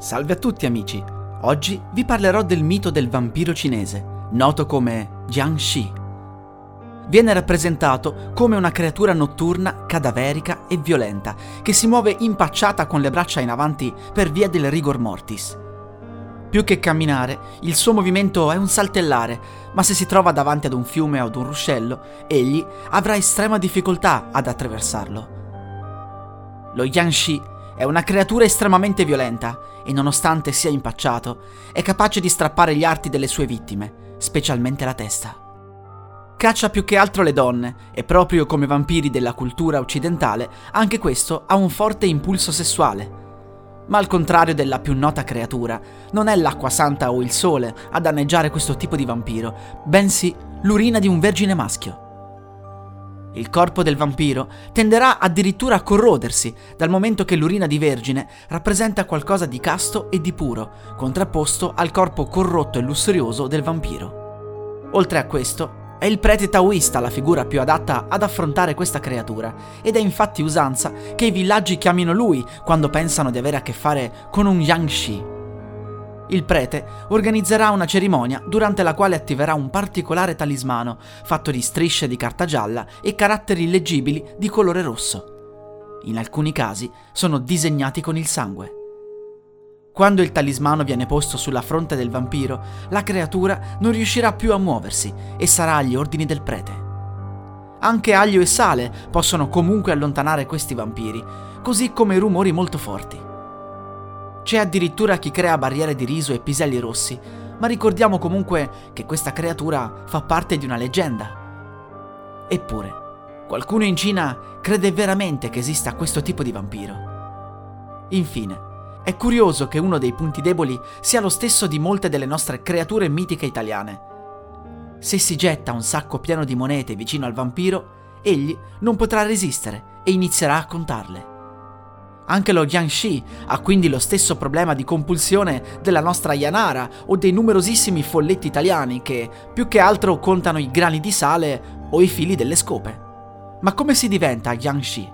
Salve a tutti amici. Oggi vi parlerò del mito del vampiro cinese, noto come Jiangxi. Viene rappresentato come una creatura notturna, cadaverica e violenta, che si muove impacciata con le braccia in avanti per via del rigor mortis. Più che camminare, il suo movimento è un saltellare, ma se si trova davanti ad un fiume o ad un ruscello, egli avrà estrema difficoltà ad attraversarlo. Lo Yanxi è una creatura estremamente violenta e nonostante sia impacciato, è capace di strappare gli arti delle sue vittime, specialmente la testa. Caccia più che altro le donne e proprio come vampiri della cultura occidentale, anche questo ha un forte impulso sessuale. Ma al contrario della più nota creatura, non è l'acqua santa o il sole a danneggiare questo tipo di vampiro, bensì l'urina di un vergine maschio. Il corpo del vampiro tenderà addirittura a corrodersi, dal momento che l'urina di vergine rappresenta qualcosa di casto e di puro, contrapposto al corpo corrotto e lussurioso del vampiro. Oltre a questo, è il prete taoista la figura più adatta ad affrontare questa creatura, ed è infatti usanza che i villaggi chiamino lui quando pensano di avere a che fare con un Yangshi, il prete organizzerà una cerimonia durante la quale attiverà un particolare talismano fatto di strisce di carta gialla e caratteri leggibili di colore rosso. In alcuni casi sono disegnati con il sangue. Quando il talismano viene posto sulla fronte del vampiro, la creatura non riuscirà più a muoversi e sarà agli ordini del prete. Anche aglio e sale possono comunque allontanare questi vampiri, così come rumori molto forti. C'è addirittura chi crea barriere di riso e piselli rossi, ma ricordiamo comunque che questa creatura fa parte di una leggenda. Eppure, qualcuno in Cina crede veramente che esista questo tipo di vampiro. Infine, è curioso che uno dei punti deboli sia lo stesso di molte delle nostre creature mitiche italiane. Se si getta un sacco pieno di monete vicino al vampiro, egli non potrà resistere e inizierà a contarle. Anche lo Jiangxi ha quindi lo stesso problema di compulsione della nostra Yanara o dei numerosissimi folletti italiani che più che altro contano i grani di sale o i fili delle scope. Ma come si diventa Jiangxi?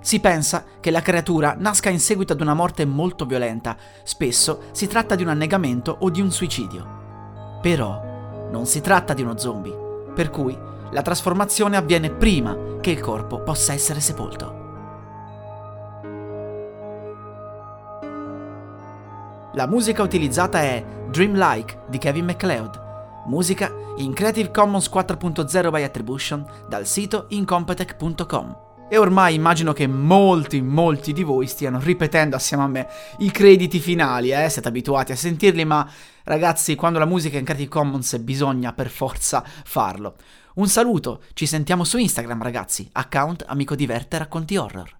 Si pensa che la creatura nasca in seguito ad una morte molto violenta, spesso si tratta di un annegamento o di un suicidio. Però non si tratta di uno zombie, per cui la trasformazione avviene prima che il corpo possa essere sepolto. La musica utilizzata è Dreamlike di Kevin MacLeod, musica in Creative Commons 4.0 by Attribution dal sito incompetech.com. E ormai immagino che molti, molti di voi stiano ripetendo assieme a me i crediti finali, eh? Siete abituati a sentirli, ma ragazzi, quando la musica è in Creative Commons bisogna per forza farlo. Un saluto, ci sentiamo su Instagram, ragazzi. Account Amico Diverte Racconti Horror.